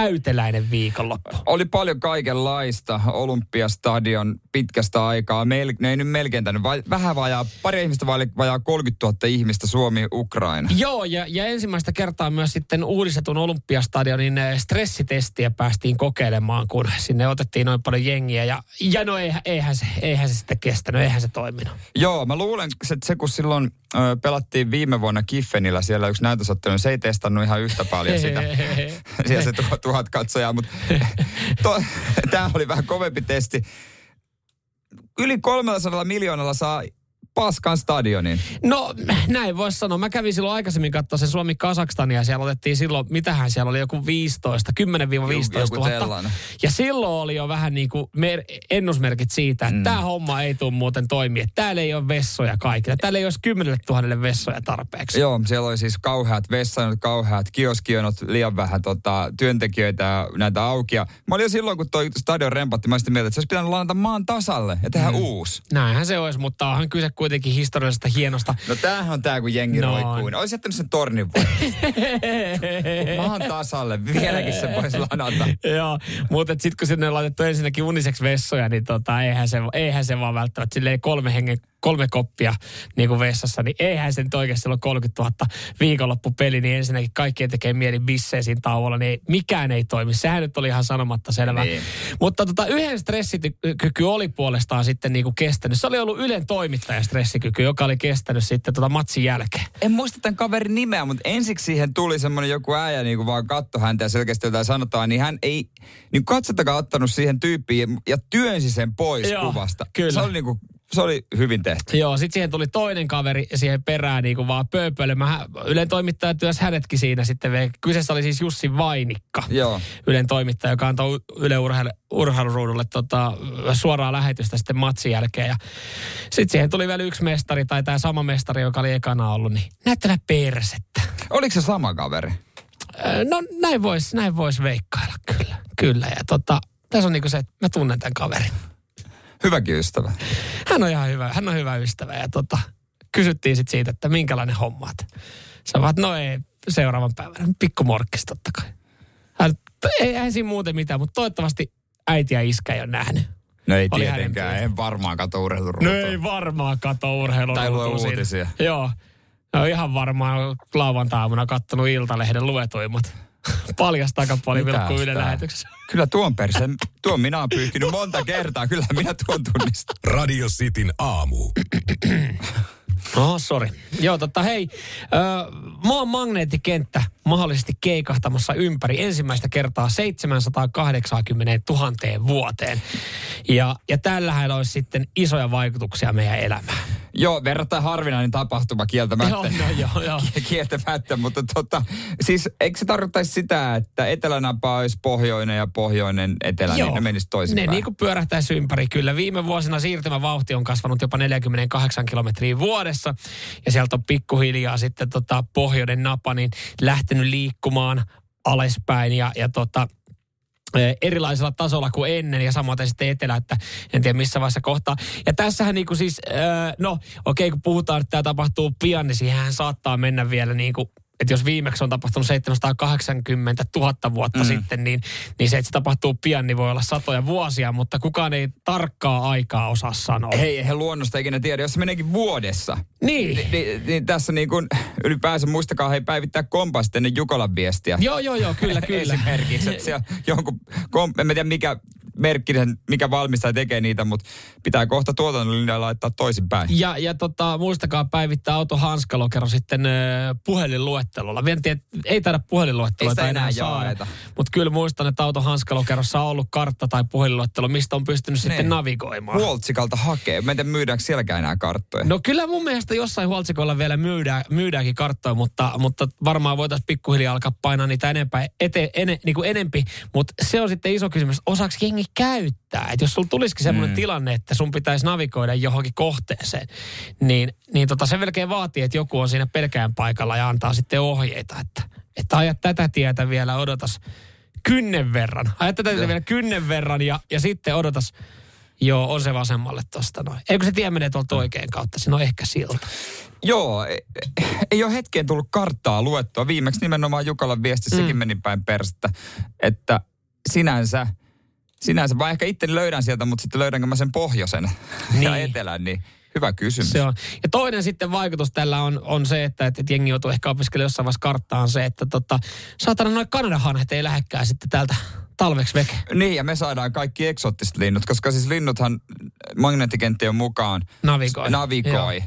Täyteläinen viikonloppu. Oli paljon kaikenlaista. Olympiastadion pitkästä aikaa. Mel, ne ei nyt melkein tänne. Va, vähän vajaa, pari ihmistä vajaa, vajaa 30 000 ihmistä Suomi, Ukraina. Joo, ja, ja ensimmäistä kertaa myös sitten uudistetun Olympiastadionin eh, stressitestiä päästiin kokeilemaan, kun sinne otettiin noin paljon jengiä. Ja, ja no eihän, eihän, se, eihän se sitten kestänyt, eihän se toiminut. Joo, mä luulen, että se kun silloin ö, pelattiin viime vuonna Kiffenillä siellä yksi näytösottelu, niin se ei testannut ihan yhtä paljon sitä. siellä se tuhat, tuhat katsojaa, mutta tämä oli vähän kovempi testi. Yli 300 miljoonalla saa paskan stadionin. No näin voisi sanoa. Mä kävin silloin aikaisemmin katsoa sen Suomi Kasakstania ja siellä otettiin silloin, mitähän siellä oli, joku 15, 10-15 Joku 000. sellainen. Ja silloin oli jo vähän niin kuin mer- ennusmerkit siitä, että mm. tämä homma ei tule muuten toimia. Että Täällä ei ole vessoja kaikille. Täällä ei olisi 10 000 vessoja tarpeeksi. Joo, siellä oli siis kauheat vessanot, kauheat kioskionot, liian vähän tota, työntekijöitä ja näitä auki. Ja mä olin jo silloin, kun toi stadion rempatti, mä sitä mieltä, että se olisi pitänyt lainata maan tasalle ja tehdä mm. uusi. Näinhän se olisi, mutta onhan kyse kuitenkin historiallisesta hienosta. No tämähän on tää, kun jengi No. roikkuu. Olisi jättänyt sen tornin voi. maan tasalle, vieläkin se voisi lanata. Joo, mutta sitten kun sinne on laitettu ensinnäkin uniseksi vessoja, niin tota, eihän, se, eihän se vaan välttämättä silleen kolme hengen kolme koppia niin kuin vessassa, niin eihän se nyt oikeasti ole 30 000 viikonloppupeli, niin ensinnäkin kaikkien tekee mieli bissejä siinä tauolla, niin ei, mikään ei toimi. Sehän nyt oli ihan sanomatta selvä. Niin. Mutta tota, yhden stressikyky oli puolestaan sitten niin kuin kestänyt. Se oli ollut Ylen toimittajan stressikyky, joka oli kestänyt sitten tota matsin jälkeen. En muista tämän kaverin nimeä, mutta ensiksi siihen tuli semmoinen joku äijä, niin kuin vaan katto häntä ja selkeästi jotain sanotaan, niin hän ei niin katsottakaan ottanut siihen tyyppiin ja työnsi sen pois Joo, kuvasta. kyllä. Se oli, niin kuin, se oli hyvin tehty. Joo, sitten siihen tuli toinen kaveri siihen perään niin kuin vaan pööpöilemään. Ylen toimittaja työs hänetkin siinä sitten. Kyseessä oli siis Jussi Vainikka. Joo. Ylen toimittaja, joka antoi Yle Urheilu, urheiluruudulle tota, suoraa lähetystä sitten matsin jälkeen. Ja sitten siihen tuli vielä yksi mestari, tai tämä sama mestari, joka oli ekana ollut, niin näyttävä persettä. Oliko se sama kaveri? Öö, No näin voisi näin vois veikkailla, kyllä. Kyllä, ja tota, tässä on niinku se, että mä tunnen tämän kaverin. Hyväkin ystävä. Hän on ihan hyvä, hän on hyvä ystävä ja tota, kysyttiin sitten siitä, että minkälainen homma. Sä vaan, no ei, seuraavan päivänä. Pikku morkkis totta kai. Hän, ei, eihän siinä muuten mitään, mutta toivottavasti äiti ja iskä ei ole nähnyt. No ei Oli tietenkään, en varmaan kato urheiluruutua. No ei varmaan kato urheilua. Tai lue uutisia. Joo. No ihan varmaan lauantaamuna kattonut Iltalehden luetuimmat. Paljas takapuoli Mitäs vilkku Yle lähetyksessä. Kyllä tuon perseen, tuon minä olen pyyhkinyt monta kertaa. Kyllä minä tuon tunnistan. Radio Cityn aamu. Oh, sorry. Joo, totta hei. Ö, maan magneettikenttä mahdollisesti keikahtamassa ympäri ensimmäistä kertaa 780 000 vuoteen. Ja, ja tällähän olisi sitten isoja vaikutuksia meidän elämään. Joo, verrattain harvinainen tapahtuma kieltämättä. Joo, no joo, joo. Kieltämättä, mutta tota, siis eikö se tarkoittaisi sitä, että etelänapa olisi pohjoinen ja pohjoinen etelä, niin ne menisi Ne toisinpäin? niin kuin pyörähtäisi ympäri. Kyllä viime vuosina siirtymävauhti on kasvanut jopa 48 kilometriä vuodessa. Ja sieltä on pikkuhiljaa sitten tota pohjoinen napa niin lähtenyt liikkumaan alaspäin. Ja, ja tota, erilaisella tasolla kuin ennen ja samoin sitten etelä, että en tiedä missä vaiheessa kohtaa. Ja tässähän niin kuin siis, äh, no okei kun puhutaan, että tämä tapahtuu pian, niin siihen saattaa mennä vielä niin kuin että jos viimeksi on tapahtunut 780 000 vuotta mm. sitten, niin, niin se, että se tapahtuu pian, niin voi olla satoja vuosia, mutta kukaan ei tarkkaa aikaa osaa sanoa. Hei, eihän luonnosta ikinä tiedä, jos se meneekin vuodessa. Niin. Ni, niin, niin tässä niin kuin ylipäänsä muistakaa hei päivittää kompasta ennen Jukolan viestiä. Joo, joo, joo, kyllä, kyllä. Esimerkiksi, että siellä jonkun, kom, en tiedä mikä merkkinen, mikä valmistaja tekee niitä, mutta pitää kohta tuotannollinen laittaa toisinpäin. Ja, ja tota, muistakaa päivittää auto hanskalokero sitten ö, puhelinluettelolla. Vielä tiedä, ei taida puhelinluetteloa Ei sitä enää saada. Mutta kyllä muistan, että auto hanskalokerossa on ollut kartta tai puhelinluettelo, mistä on pystynyt sitten Niin. navigoimaan. Huoltsikalta hakee. Mä en tiedä, myydäänkö sielläkään enää karttoja. No kyllä mun mielestä jossain huoltsikolla vielä myydään, myydäänkin karttoja, mutta, mutta varmaan voitaisiin pikkuhiljaa alkaa painaa niitä enempää, ete, ene, niin kuin enempi. Mutta se on sitten iso kysymys, osaako jengi käyttää? Että jos sulla tulisikin semmoinen mm. tilanne, että sun pitäisi navigoida johonkin kohteeseen, niin, niin tota se melkein vaatii, että joku on siinä pelkään paikalla ja antaa sitten ohjeita, että, että ajat tätä tietä vielä, odotas kynnen verran. Ajat tätä tietä vielä kynnen verran ja, ja sitten odotas Joo, on se vasemmalle tosta noin. Eikö se tie menee tuolta oikein kautta? Siinä on ehkä silta. Joo, ei, ei ole hetkeen tullut karttaa luettua. Viimeksi nimenomaan Jukalan viestissäkin mm. meni päin perstä, että sinänsä, sinänsä, vaan ehkä itse löydän sieltä, mutta sitten löydänkö mä sen pohjoisen niin. ja etelän, niin Hyvä kysymys. Se on. Ja toinen sitten vaikutus tällä on, on se, että, että jengi joutuu ehkä opiskelemaan jossain vaiheessa karttaan se, että tota, saatana noin Kanadahanhet ei lähekkää sitten täältä talveksi veke. Niin, ja me saadaan kaikki eksottiset linnut, koska siis linnuthan magneettikenttien mukaan navigoi. navigoi.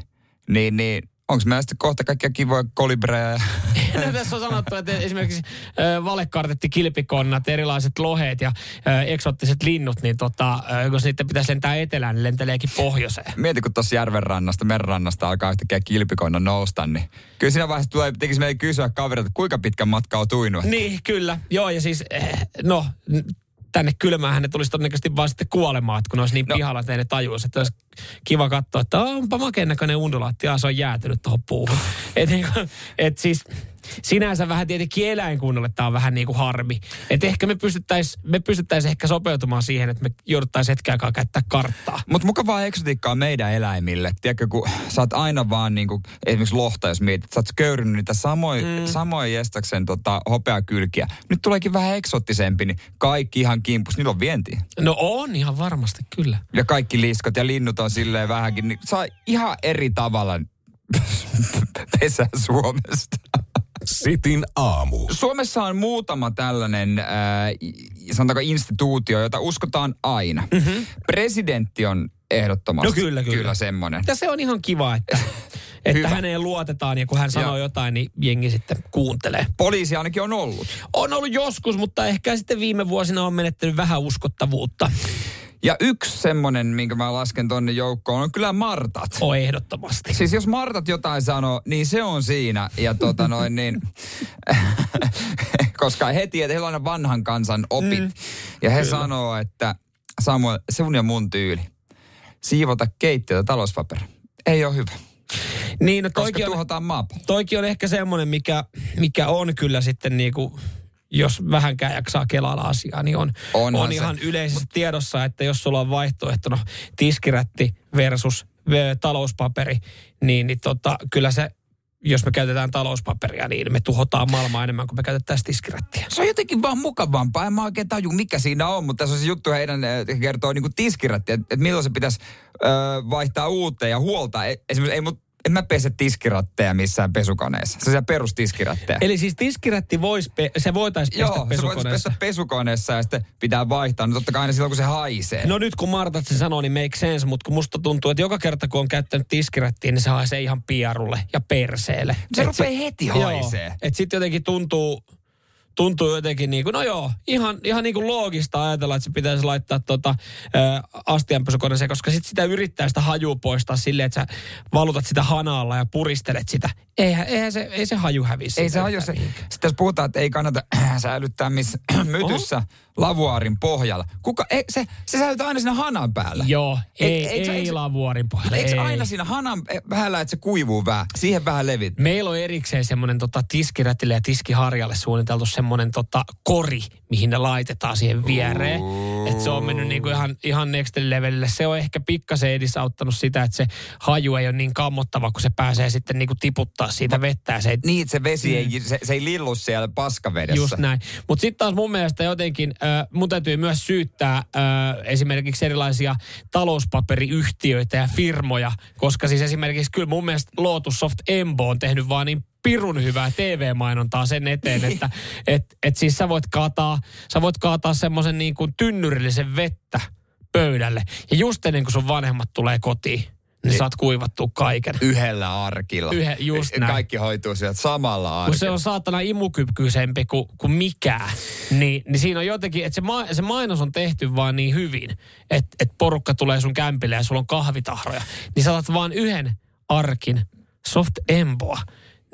Niin, niin onko meillä sitten kohta kaikkia kivoja kolibreja? no, tässä on sanottu, että esimerkiksi äh, valekartetti, kilpikonnat, erilaiset loheet ja äh, eksottiset linnut, niin tota, äh, jos niiden pitäisi lentää etelään, niin lenteleekin pohjoiseen. Mieti, kun tuossa järven rannasta, merrannasta alkaa yhtäkkiä kilpikonna nousta, niin kyllä siinä vaiheessa tulee, tekisi meidän kysyä kaverilta, kuinka pitkä matka on tuinut. Niin, kyllä. Joo, ja siis, eh, no, tänne kylmään ne tulisi todennäköisesti vaan sitten kuolemaan, kun ne olisi niin no. pihalla, että ne tajuisi, että olisi kiva katsoa, että onpa makeen näköinen undulaatti, ja se on jäätynyt tuohon puuhun. et, niin kuin, et siis sinänsä vähän tietenkin eläinkunnalle tämä on vähän niin kuin harmi. Että ehkä me pystyttäisiin me pystyttäis ehkä sopeutumaan siihen, että me jouduttaisiin hetken aikaa käyttää karttaa. Mutta mukavaa eksotiikkaa meidän eläimille. Tiedätkö, kun sä oot aina vaan niin kuin, esimerkiksi lohta, jos mietit, sä oot köyrynyt niitä samoja mm. samoja jestaksen tota, hopeakylkiä. Nyt tuleekin vähän eksottisempi, niin kaikki ihan kimpus. Niillä on vienti. No on ihan varmasti, kyllä. Ja kaikki liskot ja linnut on silleen vähänkin, niin saa ihan eri tavalla pesää Suomesta. Sitin aamu. Suomessa on muutama tällainen, äh, sanotaanko instituutio, jota uskotaan aina. Mm-hmm. Presidentti on ehdottomasti no kyllä, kyllä. kyllä semmoinen. Ja se on ihan kiva, että, että häneen luotetaan ja kun hän sanoo ja. jotain, niin jengi sitten kuuntelee. Poliisi ainakin on ollut. On ollut joskus, mutta ehkä sitten viime vuosina on menettänyt vähän uskottavuutta. Ja yksi semmonen, minkä mä lasken tonne joukkoon, on kyllä Martat. O, ehdottomasti. Siis jos Martat jotain sanoo, niin se on siinä. Ja tota noin niin, koska he tietävät, heillä on vanhan kansan opit. Mm. Ja he kyllä. sanoo, että Samuel, sun ja mun tyyli. Siivota keittiötä talouspaperi. Ei ole hyvä. Niin, no toikin Koska tuhotaan maapallo. Toikin on ehkä semmoinen, mikä, mikä on kyllä sitten niinku jos vähänkään jaksaa kelailla asiaa, niin on, on ihan se. yleisesti tiedossa, että jos sulla on vaihtoehtona tiskirätti versus talouspaperi, niin, niin tota, kyllä se jos me käytetään talouspaperia, niin me tuhotaan maailmaa enemmän kuin me käytetään tiskirättiä. Se on jotenkin vaan mukavampaa. En mä oikein taju, mikä siinä on, mutta tässä on se juttu heidän kertoo niin tiskirättiä, että, että milloin se pitäisi ö, vaihtaa uuteen ja huolta. E, esimerkiksi ei mut en mä pese tiskiratteja missään pesukoneessa. Se on perustiskiratteja. Eli siis tiskiratti vois, pe- se voitaisiin pestä Joo, pesukoneessa. Joo, se pestä pesukoneessa ja sitten pitää vaihtaa. No totta kai aina silloin, kun se haisee. No nyt kun Martat se sanoo, niin make sense, mutta kun musta tuntuu, että joka kerta kun on käyttänyt tiskirattia, niin se haisee ihan pierulle ja perseelle. Se et rupeaa se, heti haisee. Joo, että sitten jotenkin tuntuu, tuntuu jotenkin niin kuin, no joo, ihan, ihan niin kuin loogista ajatella, että se pitäisi laittaa tota, ä, astianpesukoneeseen, koska sitten sitä yrittää sitä hajua poistaa silleen, että sä valutat sitä hanalla ja puristelet sitä. Eihän, eihän se, ei se haju hävisi. Ei se haju, se, sitten jos puhutaan, että ei kannata säilyttää missä mytyssä Oho. Lavuaarin pohjalla. Kuka, ei, se, se säilytää aina siinä hanan päällä. Joo, ei, ei, ei, ei lavuaarin pohjalla. Eikö ei. aina siinä hanan päällä, että se kuivuu vähän? Siihen vähän levit. Meillä on erikseen semmoinen tota, tiskirätille ja tiskiharjalle suunniteltu semmoinen tota, kori, mihin ne laitetaan siihen viereen. Että se on mennyt niinku ihan, ihan next levelille. Se on ehkä pikkasen edisauttanut sitä, että se haju ei ole niin kammottava, kun se pääsee sitten niinku tiputtaa siitä vettä. Se ei, niin, se vesi ei, mm. se, se ei lillu siellä paskavedessä. Just näin. Mutta sitten taas mun mielestä jotenkin, äh, mun täytyy myös syyttää äh, esimerkiksi erilaisia talouspaperiyhtiöitä ja firmoja, koska siis esimerkiksi kyllä mun mielestä Lotus Soft Embo on tehnyt vaan niin pirun hyvää TV-mainontaa sen eteen, että et, et siis sä voit kaataa, sä voit kaataa semmoisen niin kuin tynnyrillisen vettä pöydälle. Ja just ennen kuin sun vanhemmat tulee kotiin, niin saat kuivattua kaiken. Yhdellä arkilla. Yhe, just näin. Kaikki hoituu sieltä samalla arkilla. Kun se on saatana imukykyisempi kuin, kuin mikään, niin, niin siinä on jotenkin, että se, ma, se mainos on tehty vaan niin hyvin, että, että porukka tulee sun kämpille ja sulla on kahvitahroja. Niin sä vaan yhden arkin soft emboa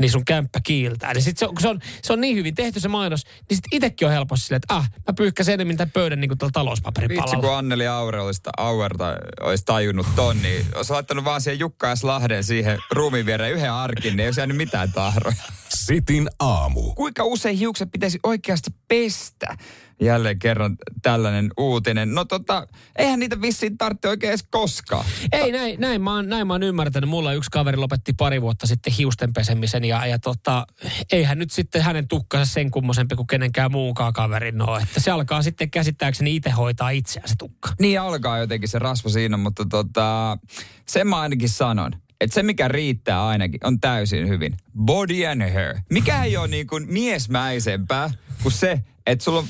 niin sun kämppä kiiltää. Niin sit se, on, se, on, se on niin hyvin tehty se mainos, niin sit itekin on helposti silleen, että ah, mä pyyhkäsen enemmän tämän pöydän niin kuin tuolla talouspaperipalalla. Vitsi, kun Anneli Aure olisi, Auerta olisi tajunnut ton, niin olisi laittanut vaan siihen Jukka S. Lahden siihen ruumiin viereen yhden arkin, niin ei olisi jäänyt mitään tahroja. Sitin aamu. Kuinka usein hiukset pitäisi oikeasti pestä? Jälleen kerran tällainen uutinen. No tota, eihän niitä vissiin tarvitse oikein edes koskaan. Ei, näin, näin, mä oon, näin mä oon ymmärtänyt. Mulla yksi kaveri lopetti pari vuotta sitten hiusten pesemisen ja, ja tota, eihän nyt sitten hänen tukkansa sen kummosempi kuin kenenkään muunkaan kaverin no, että se alkaa sitten käsittääkseni itse hoitaa itseään se tukka. Niin alkaa jotenkin se rasva siinä, mutta tota, sen mä ainakin sanon että se mikä riittää ainakin on täysin hyvin. Body and hair. Mikä ei ole niin kuin miesmäisempää kuin se, että sulla on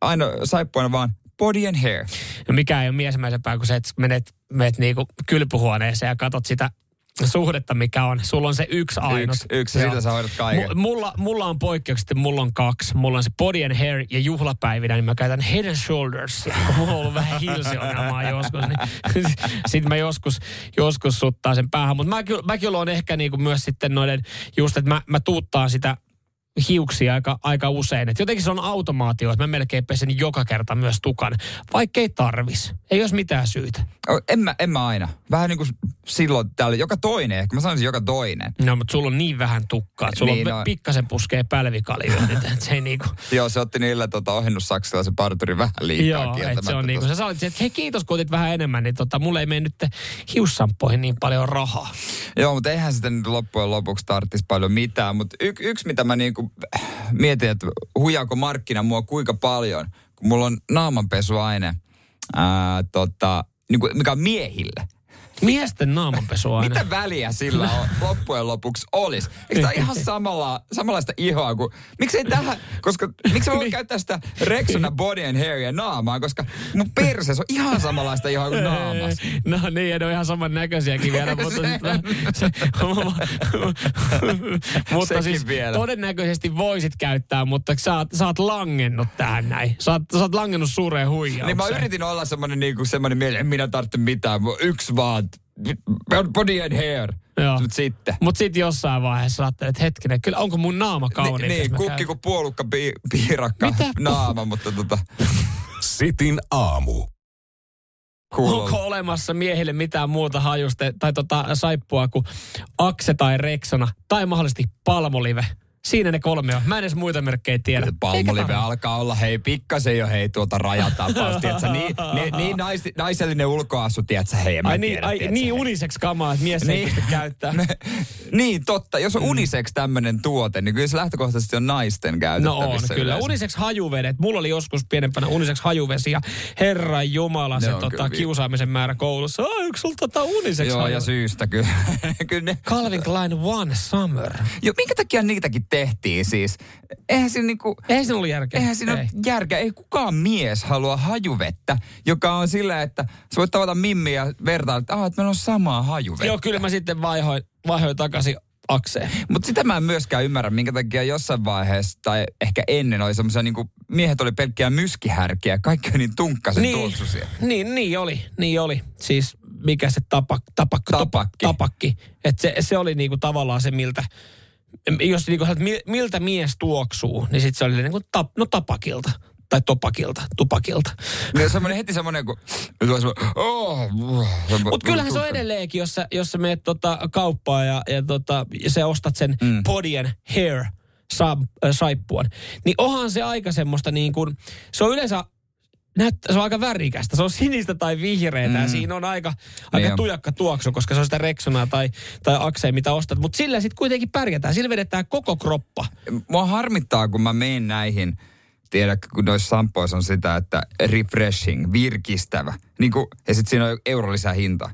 aina saippuana vaan body and hair. No mikä ei ole miesmäisempää kuin se, että menet, menet niinku kylpyhuoneeseen ja katot sitä suhdetta, mikä on. Sulla on se yksi ainut. Yksi, yksi sitä sä hoidat kaiken. M- mulla, mulla on poikkeuksesti, mulla on kaksi. Mulla on se body and hair ja juhlapäivinä, niin mä käytän head and shoulders. Kun mulla on ollut vähän hilsiongelmaa joskus, niin sitten mä joskus, joskus suttaa sen päähän. Mutta mä, mä kyllä on ehkä niinku myös sitten noiden, just että mä, mä tuuttaan sitä hiuksia aika, aika usein. Et jotenkin se on automaatio, että mä melkein pesen joka kerta myös tukan, vaikka ei tarvis. Ei olisi mitään syytä. En mä, en mä aina. Vähän niin kuin silloin täällä, joka toinen, ehkä mä sanoisin joka toinen. No, mutta sulla on niin vähän tukkaa, että sulla niin, on no. pikkasen puskee pälvikaljoja. se ei niinku... Joo, se otti niillä tota, ohennussaksilla se parturi vähän liikaa Joo, että se on niinku, sä sanoit, että hei kiitos kun otit vähän enemmän, niin tota, mulle ei mene nyt hiussampoihin niin paljon rahaa. Joo, mutta eihän sitten nyt loppujen lopuksi tarvitsisi paljon mitään, mutta y- yksi mitä mä niinku mietin, että huijaako markkina mua kuinka paljon, kun mulla on naamanpesuaine, ää, tota, niin kuin, mikä on miehille. Miesten naamanpesuaine. Mitä väliä sillä on, loppujen lopuksi olisi? Eikö tämä ihan samalla, samanlaista ihoa kuin... Miksei tähän... Koska miksi mä voin käyttää sitä Rexona Body and ja naamaa, koska mun perse on ihan samanlaista ihoa kuin naamas. No niin, ja ne on ihan saman näköisiäkin vielä, mutta, se, se, mutta siis vielä. todennäköisesti voisit käyttää, mutta sä oot, sä oot langennut tähän näin. Sä oot, sä oot langennut suureen huijaukseen. Niin mä yritin olla semmoinen, niin semmoinen mieli, en minä tarvitse mitään, yksi vaan body and hair. Joo. Mut sitten. Mut sitten jossain vaiheessa ajattelet, että hetkinen, kyllä onko mun naama kauniin? Ni, niin, kukki kuin puolukka pi, piirakka Mitä? naama, mutta tota... Sitin aamu. Cool. Onko olemassa miehille mitään muuta hajuste tai tota, saippua kuin Akse tai Rexona tai mahdollisesti Palmolive? Siinä ne kolme on. Mä en edes muita merkkejä tiedä. Palmolive alkaa olla, hei, pikkasen jo hei tuota rajatapaus, tiedätkö? Niin, niin, niin nais, naisellinen ulkoasu, tiedätkö? Hei, ai, niin, tiedä, ai, tiedätkö, niin uniseks kamaa, että mies niin, ei pysty käyttämään. niin, totta. Jos on mm. uniseks tämmöinen tuote, niin kyllä se lähtökohtaisesti on naisten käytettävissä. No on, kyllä. Uniseks hajuvedet. Mulla oli joskus pienempänä uniseks hajuvesi ja herra jumala se tota, kiusaamisen määrä koulussa. Ai, onko sulla tota uniseks Joo, ja syystä kyllä. kyllä ne... Calvin Klein One Summer. Joo, minkä takia niitäkin tehtiin siis. Eihän siinä niinku... Eihän siinä ollut järkeä. Eihän siinä ei. järkeä. Ei kukaan mies halua hajuvettä, joka on sillä, että sä voit tavata Mimmi ja vertailla, että, ah, että meillä on samaa hajuvettä. Joo, kyllä mä sitten vaihoin, vaihoin takaisin akseen. Mutta sitä mä en myöskään ymmärrä, minkä takia jossain vaiheessa, tai ehkä ennen oli semmoisia niin kuin, miehet oli pelkkiä myskihärkiä, kaikki oli niin tunkkasen niin, tuoksuisia. Niin, niin oli, niin oli. Siis mikä se tapak, tapak, tapakki. tapakki. Että se, se oli niinku tavallaan se, miltä, jos niinku, miltä mies tuoksuu, niin sitten se oli niinku tap, no tapakilta tai topakilta, tupakilta. Niin semmoinen heti semmoinen, kun... Oh, Mutta kyllähän se on edelleenkin, jos sä, jos sä meet tota kauppaan ja, ja tota, sä ostat sen mm. and hair sa, äh, saippuan, niin onhan se aika semmoista niin kuin, se on yleensä näyttää, se on aika värikästä. Se on sinistä tai vihreätä mm. ja siinä on aika, aika niin tujakka tuoksu, koska se on sitä Rexonaa tai, tai Aksea, mitä ostat. Mutta sillä sitten kuitenkin pärjätään. Sillä vedetään koko kroppa. Mua harmittaa, kun mä menen näihin, tiedä, kun noissa sampoissa on sitä, että refreshing, virkistävä. Niin kuin, ja sitten siinä on euro lisää hinta.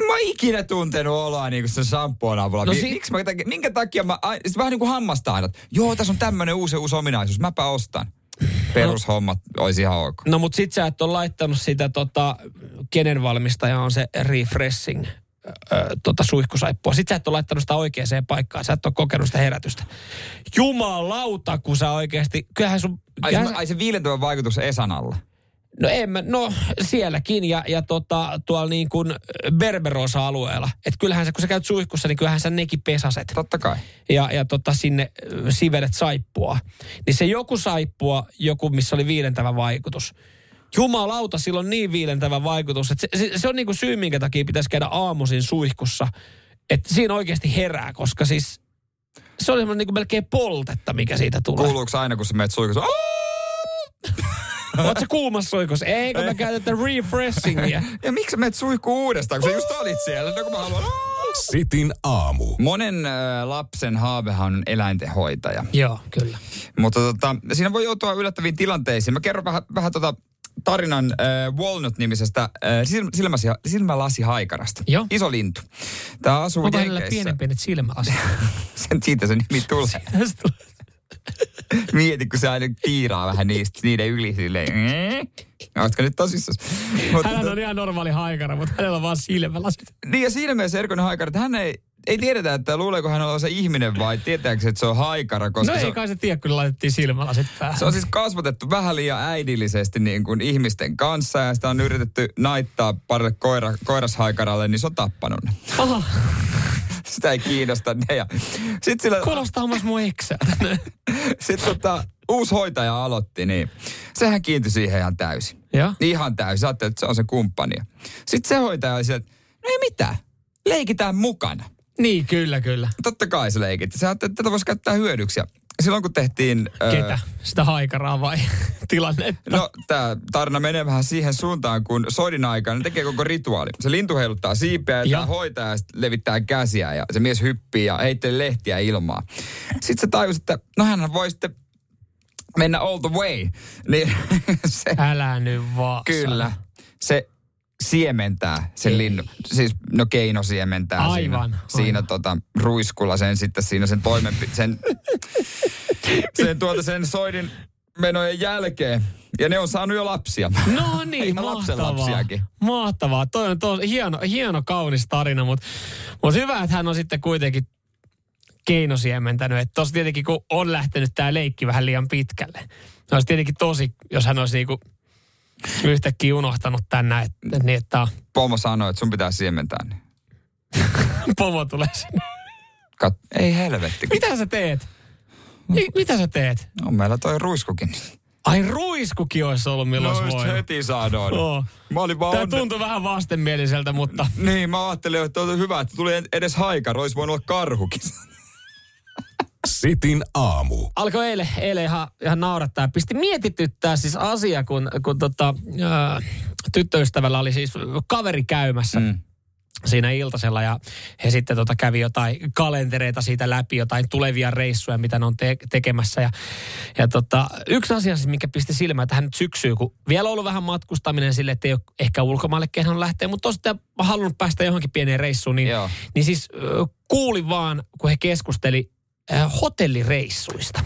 En mä ikinä tuntenut oloa niin sen shampoon avulla. No si- Miksi mä, minkä takia mä, sit vähän niin kuin hammasta aina, joo, tässä on tämmöinen uusi, uusi ominaisuus, mäpä ostan perushommat no, olisi ihan ok. No mutta sit sä et ole laittanut sitä, tota, kenen valmistaja on se refreshing ö, tota suihkusaippua. Sitten sä et ole laittanut sitä oikeaan paikkaan. Sä et ole kokenut sitä herätystä. Jumalauta, kun sä oikeasti... Kyllähän sun... Ai, kyllähän... se, ai se viilentävä vaikutus Esanalla. No en mä, no sielläkin ja, ja tota, tuolla niin kuin Berberosa-alueella. Että kyllähän sä, kun sä käyt suihkussa, niin kyllähän sä nekin pesaset. Totta kai. Ja, ja tota, sinne sivelet saippua. Niin se joku saippua, joku missä oli viilentävä vaikutus. Jumalauta, sillä on niin viilentävä vaikutus, että se, se, se on niin kuin syy, minkä takia pitäisi käydä aamuisin suihkussa. Että siinä oikeasti herää, koska siis se oli semmoinen niin melkein poltetta, mikä siitä tulee. Kuuluuko aina, kun sä menet suihkussa? Oletko sä kuumassa suihkussa? Ei, kun me käytetään refreshingia. ja miksi sä menet suihkuun uudestaan, kun sä just olit siellä? No kun mä haluan... Sitin aamu. Monen äh, lapsen haavehan on eläintenhoitaja. Joo, kyllä. Mutta tota, siinä voi joutua yllättäviin tilanteisiin. Mä kerron vähän, vähän tota tarinan äh, Walnut-nimisestä äh, silmäsi, silmälasihaikarasta. Joo. Iso lintu. Tämä asuu Onko Jenkeissä. hänellä pienen pienet silmälasit? Sen siitä se nimi tulee. Mieti, kun se aina tiiraa vähän niistä, niiden yli silleen. Mm. Oletko nyt tosissaan? Hänellä on ihan normaali haikara, mutta hänellä on vaan silmälasit. Niin ja siinä mielessä erikoinen haikara, että hän ei, ei tiedetä, että luuleeko hän se ihminen vai tietääkö, että se on haikara. Koska No se ei on, kai se tiedä, kun laitettiin silmälasit päähän. se on siis kasvatettu vähän liian äidillisesti niin kuin ihmisten kanssa ja sitä on yritetty naittaa parille koira, koirashaikaralle, niin se on tappanut. Aha, Sitä ei kiinnosta ne. Ja sit sillä, kuulostaa myös mun eksältä. sit tota, uusi hoitaja aloitti, niin sehän kiintyi siihen ihan täysin. Joo. Ihan täysin. Ajattelin, että se on se kumppani. Sitten se hoitaja oli sieltä, no ei mitään, leikitään mukana. Niin, kyllä, kyllä. Totta kai se leikitti. Se ajatteli, että tätä voisi käyttää hyödyksi. Ja silloin kun tehtiin... Ketä? Sitä haikaraa vai tilannetta? No, tämä tarina menee vähän siihen suuntaan, kun soidin aikana ne tekee koko rituaali. Se lintu heiluttaa siipeä ja, Ja. hoitaja sit levittää käsiä ja se mies hyppii ja heittelee lehtiä ilmaa. Sitten se tajusi, että no hän voi sitten mennä all the way. Niin se, Älä nyt vaan. kyllä, se siementää sen Ei. linnun. Siis, no keino siementää Aivan, siinä, aivan. siinä tota, ruiskulla sen sitten siinä sen toimenpi... Sen, sen, tuota, sen soidin menojen jälkeen. Ja ne on saanut jo lapsia. No niin, mahtavaa. lapsiakin. Mahtavaa. Toi on tos, hieno, hieno, kaunis tarina, mutta mut hyvä, että hän on sitten kuitenkin keinosiementänyt. Että tossa tietenkin, kun on lähtenyt tämä leikki vähän liian pitkälle. No olisi tietenkin tosi, jos hän olisi niinku yhtäkkiä unohtanut tänne, että, niin että Pomo sanoi, että sun pitää siementää. Niin. pomo tulee sinne. Kat, ei helvetti. Mitä sä teet? Mi- mitä sä teet? On meillä toi ruiskukin. Ai ruiskukin olisi ollut milloin No voinut. heti sanoin. Joo. Mä olin vaan Tämä onne... tuntui vähän vastenmieliseltä, mutta Niin, mä ajattelin, että on hyvä, että tuli edes haikara. Olisi voinut olla karhukin. Sitin aamu. alkoi eilen, eilen ihan, ihan naurattaa. Pisti mietityttää siis asia, kun, kun tota, ää, tyttöystävällä oli siis kaveri käymässä. Mm. Siinä iltasella ja he sitten tota kävi jotain kalentereita siitä läpi, jotain tulevia reissuja, mitä ne on te- tekemässä. Ja, ja tota, yksi asia siis, mikä pisti silmään, että hän nyt syksyy, kun vielä on ollut vähän matkustaminen sille, että ei ole ehkä ulkomaille kehdannut lähteä, mutta on sitten halunnut päästä johonkin pieneen reissuun, niin, Joo. niin siis ö, kuulin vaan, kun he keskusteli hotellireissuista.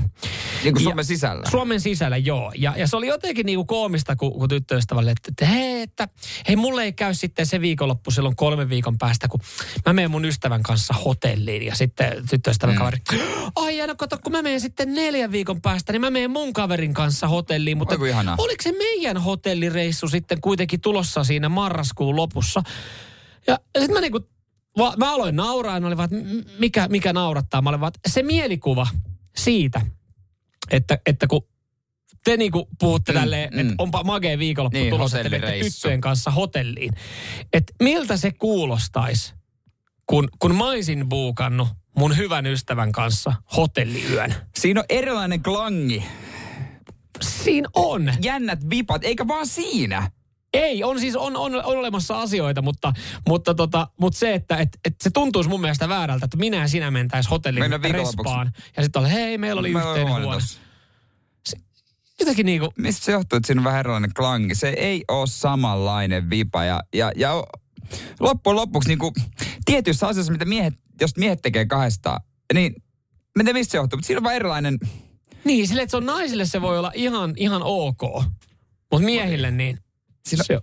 Niin kuin Ja- Suomen sisällä. Suomen sisällä, joo. Ja, ja se oli jotenkin niinku koomista, kun, kun tyttöystävälle, että, että hei, että hei, mulle ei käy sitten se viikonloppu silloin kolmen viikon päästä, kun mä menen mun ystävän kanssa hotelliin. Ja sitten tyttöystävän mm. kaveri, ai ja no kato, kun mä menen sitten neljän viikon päästä, niin mä menen mun kaverin kanssa hotelliin. Mutta oliko se meidän hotellireissu sitten kuitenkin tulossa siinä marraskuun lopussa? Ja sitten mä niinku, va, mä aloin nauraa, ja ne oli vaan, että mikä, mikä naurattaa. Mä olin vaan, että se mielikuva siitä, että, että kun te niinku puhutte Mm, tälleen, mm. että onpa magea viikonloppu Niin, tulossa, että tyttöjen kanssa hotelliin. Että miltä se kuulostaisi, kun, kun mä olisin buukannut mun hyvän ystävän kanssa hotelliyön. Siinä on erilainen klangi. Siinä on. Jännät vipat, eikä vaan siinä. Ei, on siis on, on, on olemassa asioita, mutta, mutta, tota, mutta se, että et, et se tuntuisi mun mielestä väärältä, että minä ja sinä mentäis hotellin respaan. Ja sitten oli, hei, meillä oli oon yhteinen huone. Jotenkin niinku, Mistä se johtuu, että siinä on vähän erilainen klangi? Se ei ole samanlainen vipa. Ja, ja, ja loppujen lopuksi niin kuin, tietyissä asioissa, mitä miehet, jos miehet tekee kahdestaan, niin tiedä mistä se johtuu, mutta siinä on vaan erilainen... niin, sille, että se on naisille se voi olla ihan, ihan ok. Mutta miehille niin. Siinä, Se,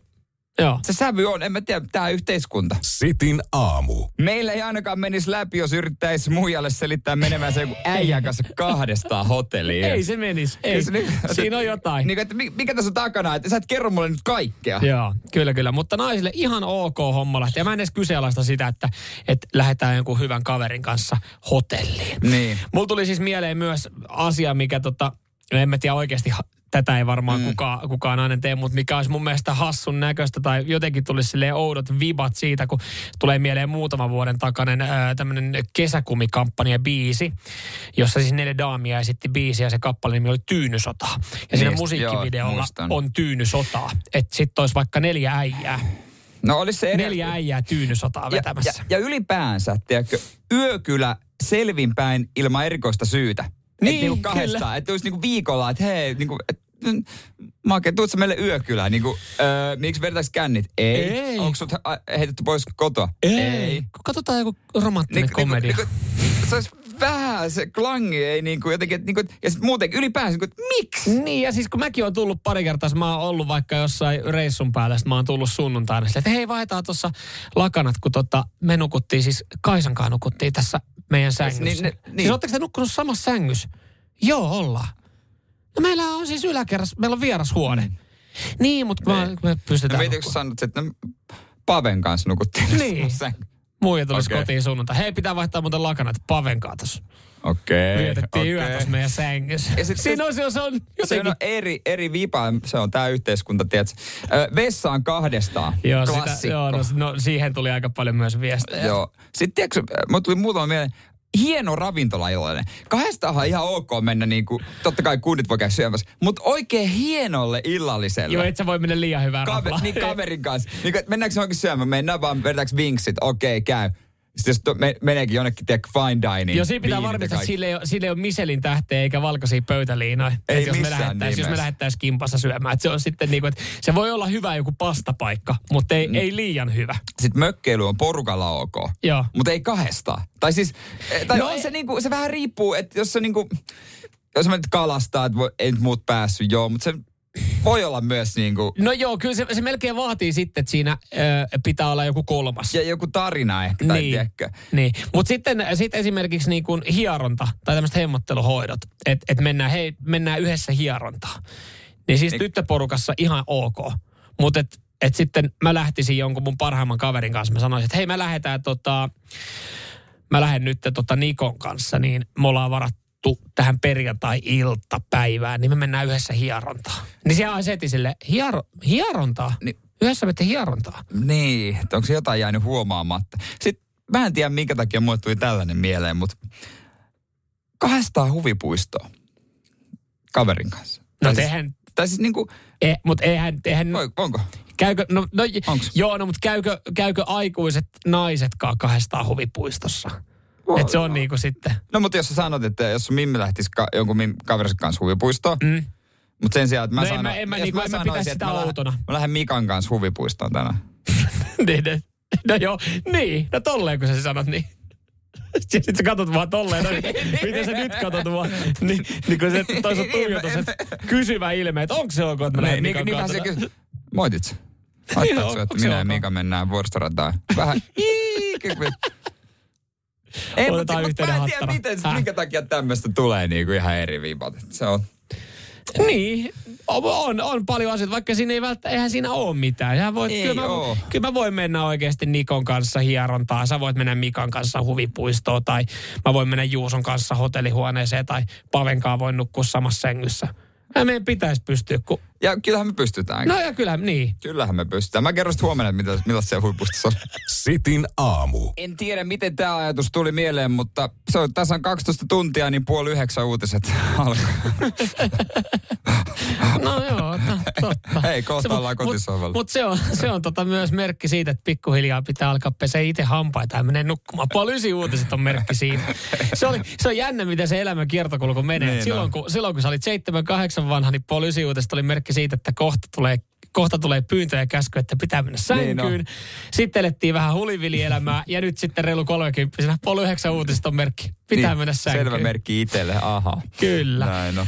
joo. se sävy on, en mä tiedä, tämä yhteiskunta. Sitin aamu. Meillä ei ainakaan menisi läpi, jos yrittäisi muijalle selittää menemään se joku äijän kanssa kahdestaan hotelliin. Ei se menisi. Ei. Se niin- Siinä on jotain. Niin, että mi- mikä tässä on takana, että sä et kerro mulle nyt kaikkea. Joo, kyllä, kyllä. Mutta naisille ihan ok homma lähteä. Mä en edes kyseenalaista sitä, että, että lähdetään jonkun hyvän kaverin kanssa hotelliin. Niin. Mulla tuli siis mieleen myös asia, mikä tota, en mä tiedä oikeasti, tätä ei varmaan mm. kukaan, kukaan aina tee, mutta mikä olisi mun mielestä hassun näköistä tai jotenkin tulisi sille oudot vibat siitä, kun tulee mieleen muutaman vuoden takainen tämmöinen kesäkumikampanja biisi, jossa siis neljä daamia esitti biisi ja se kappale nimi oli Tyynysota. Ja niin, siinä musiikkivideolla joo, on Tyynysotaa. Että sitten olisi vaikka neljä äijää. No olisi se eri... Neljä äijää Tyynysotaa vetämässä. Ja, ja, ja ylipäänsä, tiedätkö, yökylä selvinpäin ilman erikoista syytä. Niin, et niinku kahdestaan. Että olisi niinku viikolla, että hei, niinku, et, Make, tuutko meille yökylään? Niinku, öö, miksi vedetäänkö kännit? Ei. Ei. Onko sut heitetty pois kotoa? Ei. Ei. Katsotaan joku romanttinen niin, komedia. Niinku, niinku, se olisi vähän, se klangi ei niinku jotenkin, niinku, ja sitten muuten ylipäänsä, niinku, että miksi? Niin, ja siis kun mäkin olen tullut pari kertaa, mä oon ollut vaikka jossain reissun päällä, sitten mä oon tullut sunnuntaina, että hei, vaihdetaan tuossa lakanat, kun tota, me nukuttiin, siis Kaisankaan nukuttiin tässä meidän sängyssä. Niin, ne, niin. Siis ootteko te nukkunut samassa sängyssä? Joo, ollaan. No meillä on siis yläkerras, meillä on vierashuone. Mm. Niin, mutta me, me pystytään... No kun sanot, että Paven kanssa nukuttiin niin. Muija tulisi okay. kotiin sunnuntai. Hei, pitää vaihtaa muuten lakanat Paven kanssa Okei. Okay, Vietettiin okay. yö tuossa meidän sängyssä. Ja sit, Siinä on, se on, se on jotenkin... Se on eri, eri vipa, se on tämä yhteiskunta, tiedätkö. Vessaan kahdestaan. Joo, sitä, joo no, no, siihen tuli aika paljon myös viestejä. Joo. Sitten tiedätkö, mulle tuli muutama mieleen, hieno ravintola illainen. Kahdestaanhan on ihan ok mennä niin kuin, totta kai kundit voi käydä syömässä, mutta oikein hienolle illalliselle. Joo, et sä voi mennä liian hyvään Kaver, Niin kaverin kanssa. Niin, mennäänkö se onkin syömään? Mennään vaan, vedetäänkö vinksit? Okei, okay, käy. Sitten jos me, meneekin jonnekin, tiedä, fine dining. Joo, siinä pitää varmistaa, että sille ei, ole, sille ei ole Michelin tähteä eikä valkoisia pöytäliinoja. Ei jos me lähettäisiin jos me lähettäisiin kimpassa syömään. Että se on sitten niin kuin, että se voi olla hyvä joku pastapaikka, mutta ei, mm. ei liian hyvä. Sitten mökkeily on porukalla ok. Joo. Mutta ei kahdesta. Tai siis, eh, tai no, on se, niin kuin, se vähän riippuu, että jos se niin kuin, jos mä nyt kalastaa, että ei nyt muut päässyt, joo, mutta se voi olla myös niin kuin... No joo, kyllä se, se melkein vaatii sitten, että siinä ö, pitää olla joku kolmas. Ja joku tarina ehkä, tai niin, Niin, mutta sitten sit esimerkiksi niin kuin hieronta tai tämmöiset hemmotteluhoidot, että et mennään, hei, mennään yhdessä hierontaan. Niin siis niin. tyttöporukassa ihan ok. Mutta et, et sitten mä lähtisin jonkun mun parhaimman kaverin kanssa. Mä sanoisin, että hei me lähdetään tota, mä lähden nyt tota Nikon kanssa, niin me ollaan varattu sovittu tähän perjantai-iltapäivään, niin me mennään yhdessä hierontaan. Niin siellä olisi heti sille, hiero, hierontaa? Niin, yhdessä menette hierontaa. Niin, että onko jjotain jäänyt huomaamatta. Sitten mä en tiedä, minkä takia mulle tuli tällainen mieleen, mutta kahdestaan huvipuistoa kaverin kanssa. No tai siis- tehän... Siis, tai siis niinku... E, mutta eihän... eihän Voi, onko? Käykö, no, no, joo, no, mutta käykö, käykö aikuiset naisetkaan kahdestaan huvipuistossa? Että se on niinku sitten... No mutta jos sä sanot, että jos Mimmi lähtisi ka- jonkun mim- kaverin kanssa huvipuistoon, mm. mutta sen sijaan, että mä, no sanon, en mä, en mä, niinku, mä, en mä pitäisi sitä outona. Mä, lähden Mikan kanssa huvipuistoon tänään. niin, no joo, niin. No tolleen kun sä sanot, niin. Sitten sä katot vaan tolleen, no, miten sä nyt katot vaan, niin, niin kun se toisaalta tuijotus, että kysyvä ilme, että onko se ok, että mä lähden niin, Mikan niin, kanssa. Niin, Moitit sä? Haittatko, että minä ja Mika mennään vuoristorataan? Vähän ei, Otetaan mutta, mutta mä en tiedä, miten, äh. minkä takia tämmöistä tulee niin kuin ihan eri viipat. Se on... Niin, on, on paljon asioita, vaikka siinä ei välttämättä, eihän siinä ole mitään. Sä voit, ei kyllä, mä, kyllä mä voin mennä oikeasti Nikon kanssa hierontaan, sä voit mennä Mikan kanssa huvipuistoon tai mä voin mennä Juuson kanssa hotellihuoneeseen tai Pavenkaan voin nukkua samassa sängyssä. Ja meidän pitäisi pystyä, kun... Ja kyllähän me pystytään. No ja kyllähän, niin. Kyllähän me pystytään. Mä kerron sitten huomenna, mitä, mitä siellä huipustossa on. Sitin aamu. En tiedä, miten tämä ajatus tuli mieleen, mutta se on, tässä on 12 tuntia, niin puoli yhdeksän uutiset alkaa. no joo, totta. Hei, kohta ollaan kotisohvalla. Mutta mut se on, se on tota myös merkki siitä, että pikkuhiljaa pitää alkaa pesä itse hampaita ja menee nukkumaan. Puoli ysi uutiset on merkki siitä. Se, oli, se on jännä, miten se elämän kiertokulku menee. Niin, silloin, no. kun, silloin kun sä olit 7-8 vanha, niin puoli ysi uutiset oli merkki siitä, että kohta tulee kohta tulee pyyntö ja käsky, että pitää mennä sänkyyn. Niin no. Sitten elettiin vähän hulivilielämää ja nyt sitten reilu 30 puoli yhdeksän uutiset on merkki. Pitää niin, mennä sänkyyn. Selvä merkki itselle, aha. Kyllä. Näin no.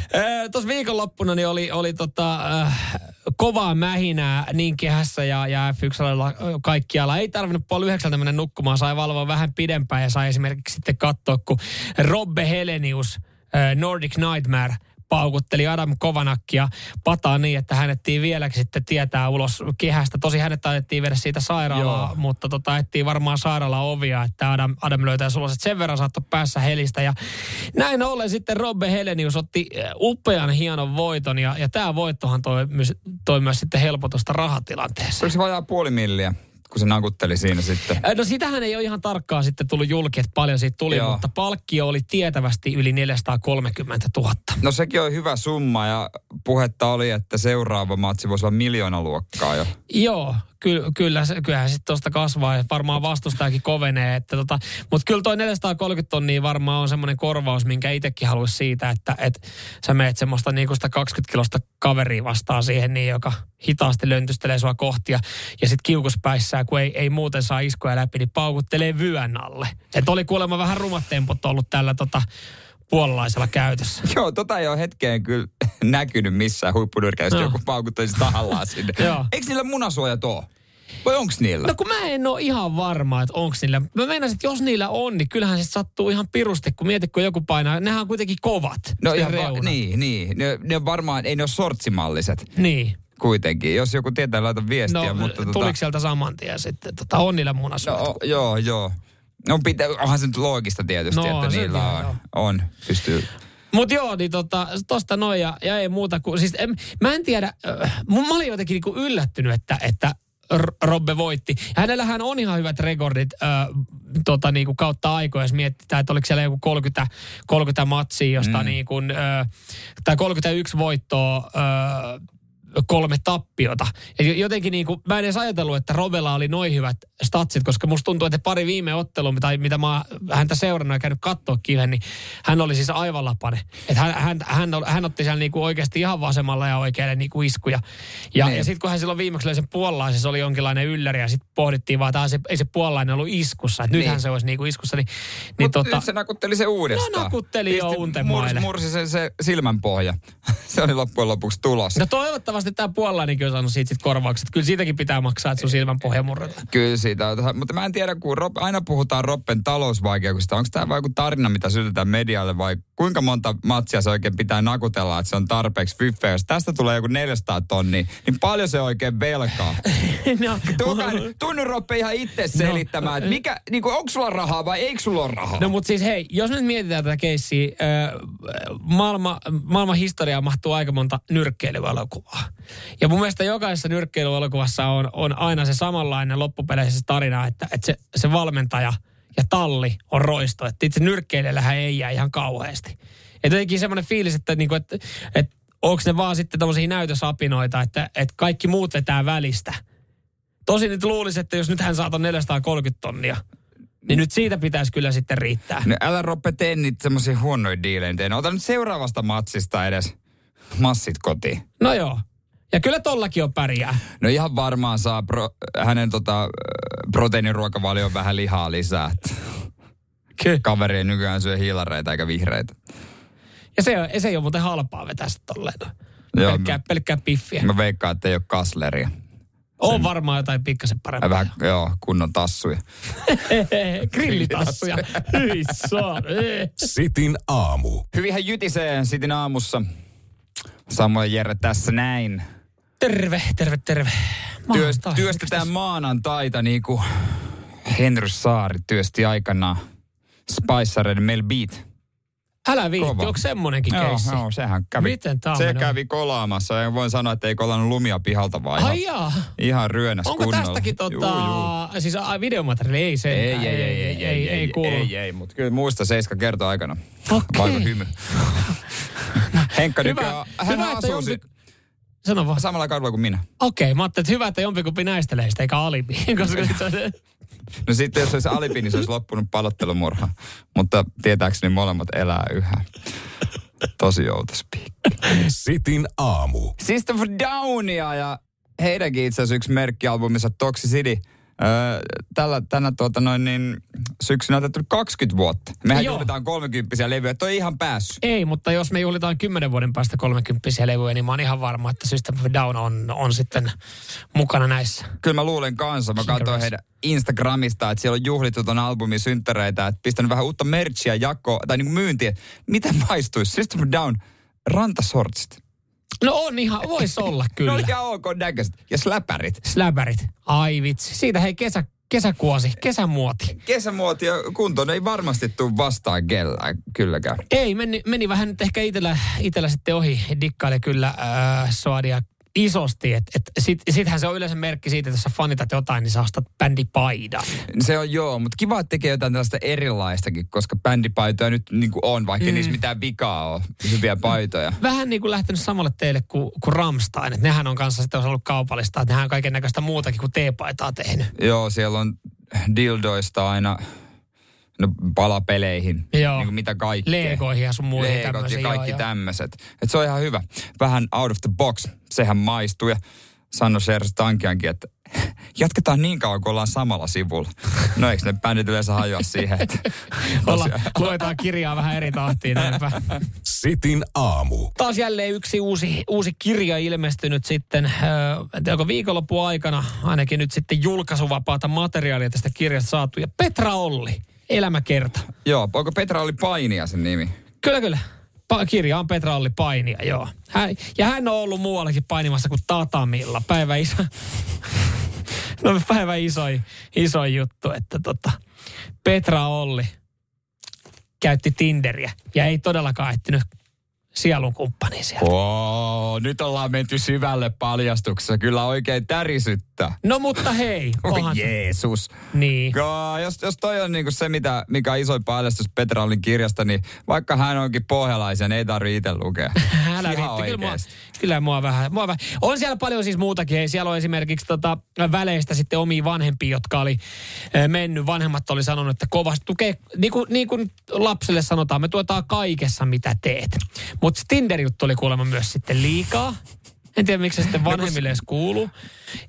Tuossa viikonloppuna niin oli, oli tota, äh, kovaa mähinää niin kehässä ja, ja F1 kaikkialla. Ei tarvinnut puoli yhdeksältä mennä nukkumaan, sai valvoa vähän pidempään ja sai esimerkiksi sitten katsoa, kun Robbe Helenius, äh, Nordic Nightmare – paukutteli Adam Kovanakkia pataa niin, että hänettiin vieläkin sitten tietää ulos kehästä. Tosi hänet taidettiin viedä siitä sairaalaa, Joo. mutta tota, ettiin varmaan sairaala ovia, että Adam, Adam löytää ulos. Että sen verran saattoi päässä helistä. Ja näin ollen sitten Robbe Helenius otti eh, upean hienon voiton ja, ja tämä voittohan toi, toi myös sitten helpotusta rahatilanteeseen. Oliko se vajaa puoli milliä, kun se nakutteli siinä sitten? Äh, No sitähän ei ole ihan tarkkaan sitten tullut julki, että paljon siitä tuli, Joo. mutta palkkio oli tietävästi yli 430 000. No sekin on hyvä summa ja puhetta oli, että seuraava matsi voisi olla miljoona luokkaa jo. Joo, ky- kyllä, kyllähän sitten tuosta kasvaa ja varmaan vastustajakin kovenee. Että tota, mutta kyllä toi 430 tonnia varmaan on semmoinen korvaus, minkä itsekin haluaisi siitä, että et sä meet semmoista niinku sitä 20 kilosta kaveria vastaan siihen, niin joka hitaasti löntystelee sua kohti ja, sitten kiukuspäissään, kun ei, ei muuten saa iskoja läpi, niin paukuttelee vyön alle. Et oli kuulemma vähän rumat tempot ollut tällä tota, puolalaisella käytössä. Joo, tota ei ole hetkeen kyllä näkynyt missään huippunyrkäistä, Joo. joku paukuttelisi tahallaan sinne. Eikö niillä munasuojat ole? Vai onks niillä? No kun mä en ole ihan varma, että onko niillä. Mä meinasin, että jos niillä on, niin kyllähän se sattuu ihan pirusti, kun mietit, kun joku painaa. Nehän on kuitenkin kovat. No ihan va- niin, niin. Ne, ne on varmaan, ei ne ole sortsimalliset Niin. kuitenkin. Jos joku tietää, laita viestiä. No, mutta tuliko tota, sieltä saman tien sitten? Tota, on niillä no, munasuojat. o, joo, joo. No pitä, onhan se nyt loogista tietysti, No, että niillä on, joo. on, pystyy. Mutta joo, niin tota, tosta noin ja, ja ei muuta kuin, siis en, mä en tiedä, äh, mun- mä olin jotenkin niinku yllättynyt, että, että Robbe voitti. Hänellähän on ihan hyvät rekordit äh, tota, niinku kautta aikoja, jos mietitään, että oliko siellä joku 30, 30 matsia, josta mm. niinku, äh, tai 31 voittoa, äh, kolme tappiota. Et jotenkin niin kuin, mä en edes ajatellut, että Robella oli noin hyvät statsit, koska musta tuntuu, että pari viime ottelua, tai mitä mä häntä seurannut ja käynyt katsoa kiven, niin hän oli siis aivan lapane. Että hän, hän, hän, hän, otti siellä niin kuin oikeasti ihan vasemmalla ja oikealle niin kuin iskuja. Ja, Niin. ja sitten kun hän silloin viimeksi löi sen puolalaisen, se oli jonkinlainen ylläri, ja sitten pohdittiin vaan, että se, ei se puolalainen ollut iskussa, että nythän Niin. se olisi niin kuin iskussa. Niin, niin Mutta tota, nyt se nakutteli se uudestaan. No, nakutteli jo Pisti- untemaille. Mursi, mursi sen se silmänpohja. se oli loppujen lopuksi tulos. no toivottavasti tämä puolalainenkin on saanut siitä sit korvaukset. Kyllä siitäkin pitää maksaa, että sun silmän pohja murretaan. Kyllä siitä on. Mutta mä en tiedä, kun Rob, aina puhutaan Roppen talousvaikeuksista. Onko tämä vain joku tarina, mitä sytytään medialle vai kuinka monta matsia se oikein pitää nakutella, että se on tarpeeksi fyffeä. Jos tästä tulee joku 400 tonnia, niin paljon se oikein velkaa. no, Tuokaa, tunnu Roppe ihan itse selittämään, että mikä, niin kuin, onko sulla rahaa vai eikö sulla ole rahaa? No mutta siis hei, jos nyt mietitään tätä keissiä, maailma, maailman historiaan mahtuu aika monta nyrkkeilyelokuvaa. Ja mun mielestä jokaisessa nyrkkeilyelokuvassa on, on aina se samanlainen loppupeleissä se tarina, että, että se, se valmentaja ja talli on roisto. Että itse nyrkkeilijällähän ei jää ihan kauheasti. Että jotenkin semmoinen fiilis, että, niinku, että, että onko ne vaan sitten tämmöisiä näytösapinoita, että, että kaikki muut vetää välistä. Tosin nyt luulisi, että jos nyt hän saa ton 430 tonnia, niin nyt siitä pitäisi kyllä sitten riittää. No älä Roppe tee niitä semmoisia huonoja diilejä. Ota nyt seuraavasta matsista edes massit kotiin. No joo. Ja kyllä tollakin on pärjää. No ihan varmaan saa pro, hänen tota, ö, proteiiniruokavalion vähän lihaa lisää. Kyllä. Kaveri ei nykyään syö hiilareita eikä vihreitä. Ja se, on- se ei ole muuten halpaa vetää sitä tolleen. no. Joo, Pelkkää, pelkkää piffiä. Mä veikkaan, että ei ole kasleria. On varmaan jotain pikkasen parempaa. vähän, joo, kunnon tassuja. Grillitassuja. Hyi saa. Eh. Sitin aamu. Hyvinhän jytisee Sitin aamussa. Samoin Jere tässä näin. Terve, terve, terve. Maanantai. työstetään maanantaita niin kuin Henry Saari työsti aikanaan Spicereiden Mel Beat. Älä viitti, Kova. onko semmonenkin Joo, keissi? joo, sehän kävi. Miten on Se kävi kolaamassa ja voin sanoa, että ei kolannut lumia pihalta vaan Ai ihan, jaa. ihan ryönäs Onko kunnolla. tästäkin Juu, tota, juu. siis a, videomateriaali? Ei se. Ei, ei, ei, ei, ei, ei, ei, kuulu. ei, ei, mutta kyllä muista Seiska kertoo aikana. Okei. Vaikka hymy. Henkka Hyvä, nykyään, hän hyvä, asuu jompi... Sano vaan. samalla kadulla kuin minä. Okei, mä ajattelin, että hyvä, että jompikumpi näistä leistä eikä alibi. Koska sit se, No sitten jos olisi alibi, niin se olisi loppunut palottelumurha. Mutta tietääkseni molemmat elää yhä. Tosi outos piikki. Sitin aamu. System of Downia ja heidänkin itse asiassa yksi merkkialbumissa Toxicity. Öö, tällä, tänä tuota noin niin, syksynä on täytynyt 20 vuotta. Mehän Joo. juhlitaan 30 levyjä, toi ei ihan päässyt. ei, mutta jos me juhlitaan kymmenen vuoden päästä 30 levyjä, niin mä oon ihan varma, että System of Down on, on sitten mukana näissä. Kyllä mä luulen kanssa. Mä katsoin heidän Instagramista, että siellä on juhlittu ton albumin synttäreitä, että pistänyt vähän uutta merchia jako tai niin myyntiä. Miten maistuisi? System of Down rantasortsit. No on ihan, vois olla kyllä. No ihan ok näköiset. Ja släpärit. Släbärit. Ai vitsi. Siitä hei kesä, kesäkuosi, kesämuoti. Kesämuoti ja kuntoon ei varmasti tule vastaan kellään kylläkään. Ei, meni, meni vähän nyt ehkä itellä, itellä sitten ohi. Dikkaili kyllä äh, Soadia isosti. Et, et sit, sittenhän se on yleensä merkki siitä, että jos sä fanitat jotain, niin sä ostat bändipaidan. Se on joo, mutta kiva, että tekee jotain tällaista erilaistakin, koska bändipaitoja nyt niin kuin on, vaikka mm. niissä mitään vikaa on. Hyviä paitoja. Vähän niin kuin lähtenyt samalle teille kuin, kuin Ramstein. Että nehän on kanssa sitten ollut kaupallista, että nehän on kaiken näköistä muutakin kuin teepaitaa tehnyt. Joo, siellä on dildoista aina no, palapeleihin, Joo. niin kuin mitä kaikkea. Legoihin ja sun muihin Legot ja kaikki tämmöiset. Et se on ihan hyvä. Vähän out of the box. Sehän maistuu ja sanoi Sers Tankiankin, että jatketaan niin kauan, kun ollaan samalla sivulla. No eikö ne bändit yleensä hajoa siihen, että Olla, luetaan kirjaa vähän eri tahtiin näinpä. Sitin aamu. Taas jälleen yksi uusi, uusi kirja ilmestynyt sitten, äh, en tiedä, onko viikonlopun aikana ainakin nyt sitten julkaisuvapaata materiaalia tästä kirjasta saatu. Ja Petra Olli, elämäkerta. Joo, onko Petra oli painia sen nimi? Kyllä, kyllä. Pa- kirja on Petra Olli Painia, joo. Hän, ja hän on ollut muuallakin painimassa kuin Tatamilla. Päivä iso, no päivä isoin, isoin juttu, että tota, Petra Olli käytti Tinderiä ja ei todellakaan etsinyt sielun kumppani sieltä. Oo, nyt ollaan menty syvälle paljastuksessa. Kyllä oikein tärisyttää. No mutta hei, Oi onhan... Jeesus. Niin. Kaa, jos, jos toi on niinku se, mitä, mikä on isoin paljastus Petra Ollin kirjasta, niin vaikka hän onkin pohjalaisen, ei tarvitse itse lukea. Älä viitti, kyllä mua, kyllä mua vähän, mua vähän. On siellä paljon siis muutakin. Hei, siellä on esimerkiksi tota, väleistä sitten omia vanhempia, jotka oli eh, mennyt. Vanhemmat oli sanonut, että kovasti tukee, niin kuin, niin kuin lapselle sanotaan, me tuetaan kaikessa mitä teet. Mutta Tinder-juttu oli kuulemma myös sitten liikaa. En tiedä, miksi se sitten vanhemmille edes kuuluu.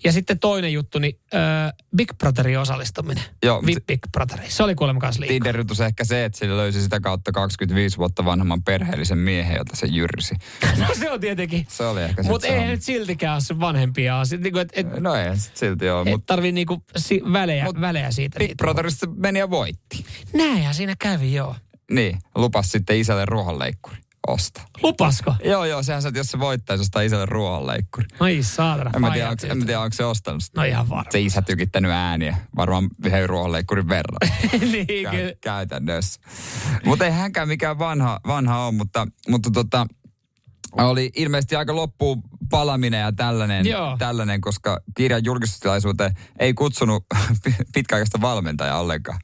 Ja sitten toinen juttu, niin äh, Big Brotherin osallistuminen. Joo, VIP Big Brotheri. Se oli kuulemma myös liikaa. Tinder-jutus ehkä se, että sillä löysi sitä kautta 25 vuotta vanhemman perheellisen miehen, jota se jyrsi. No se on tietenkin. Se oli ehkä Mutta ei nyt siltikään ole se vanhempia asioita. Niin kuin, et, et, No ei sit silti ole, et mutta tarvii niinku si- välejä, Mut välejä siitä. Big niitä. Brotherista meni ja voitti. Näinhän siinä kävi, joo. Niin, lupas sitten isälle ruohonleikkuri ostaa. Lupasko? Joo, joo, sehän se, jos se voittaisi, ostaa isälle ruohonleikkuri. Ai saatana. En mä tiedä, onko, en tiedä, onko se ostanut sitä. No ihan varma. Se isä tykittänyt ääniä. Varmaan yhden ruohonleikkurin verran. niin, Kä- kyllä. käytännössä. Mutta ei hänkään mikään vanha, vanha ole, mutta, mutta tota, oli ilmeisesti aika loppuun palaminen ja tällainen, Joo. tällainen koska kirjan julkistustilaisuuteen ei kutsunut pitkäaikaista valmentajaa ollenkaan.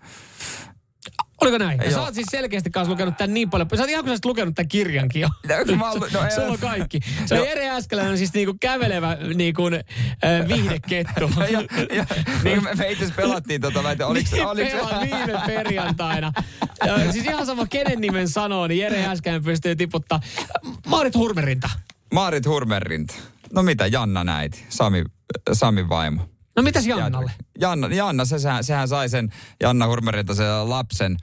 Oliko näin? Ja sä Joo. oot siis selkeästi kanssa lukenut tämän niin paljon. Sä oot ihan kun sä lukenut tämän kirjankin jo. No, no, Sulla on kaikki. Se on Joo. Jere Äskeläinen siis niinku kävelevä niinku, äh, viihdekettu. ja, ja, niin me, me itse pelattiin tota, tiedä, oliko, Niin, pelaa viime perjantaina. Ja, siis ihan sama kenen nimen sanoo, niin Jere Äskeläinen pystyy tiputtaa. Maarit Hurmerinta. Maarit Hurmerinta. No mitä, Janna näiti, Sami, Sami vaimo. No mitäs Jannalle? Janna, Janna se, sehän, sehän sai sen Janna Hurmerilta sen lapsen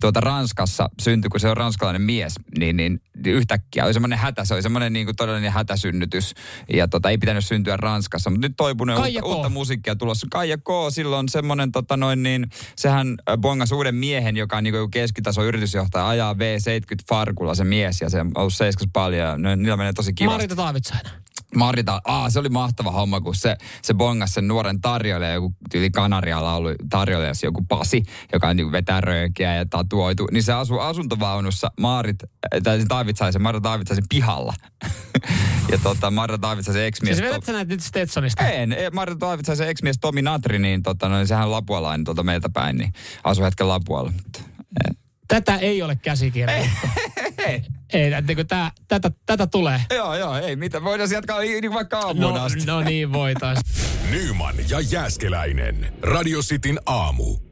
tuota Ranskassa syntyi, kun se on ranskalainen mies, niin, niin yhtäkkiä oli semmoinen hätä, se oli semmoinen niin kuin todellinen hätäsynnytys. Ja tota, ei pitänyt syntyä Ranskassa, mutta nyt toipunut uutta, K. uutta musiikkia tulossa. Kaija K. silloin semmoinen, tota noin niin, sehän äh, bongasi uuden miehen, joka on niin kuin keskitaso yritysjohtaja, ajaa V70 farkulla se mies, ja se on ollut seiskas paljon, ja niillä menee tosi kivasti. Marita Taavitsainen. Marita, aa, se oli mahtava homma, kun se, se bongasi sen nuoren tarjoilija, joku tyyli Kanarialla ollut tarjoilija, se joku Pasi, joka niin vetää röökiä ja tatuoitu, niin se asuu asuntovaunussa Maarit, äh, tai se Taavitsaisen, Marta Taavitsaisen pihalla. ja tota, Marta Taavitsaisen ex-mies... Siis vedät sä näitä nyt Stetsonista? En, ei, Marta Taavitsaisen ex-mies Tomi Natri, niin, tota, no, niin sehän on lapualainen tuolta meiltä päin, niin asuu hetken Lapualla. Eh. Tätä ei ole käsikirjoitettu. Ei. Ei, että tää, tätä, tätä tulee. Joo, joo, ei mitä. Voidaan jatkaa niin vaikka aamuun No, asti. no niin, voitais. Nyman ja Jääskeläinen. Radio Cityn aamu.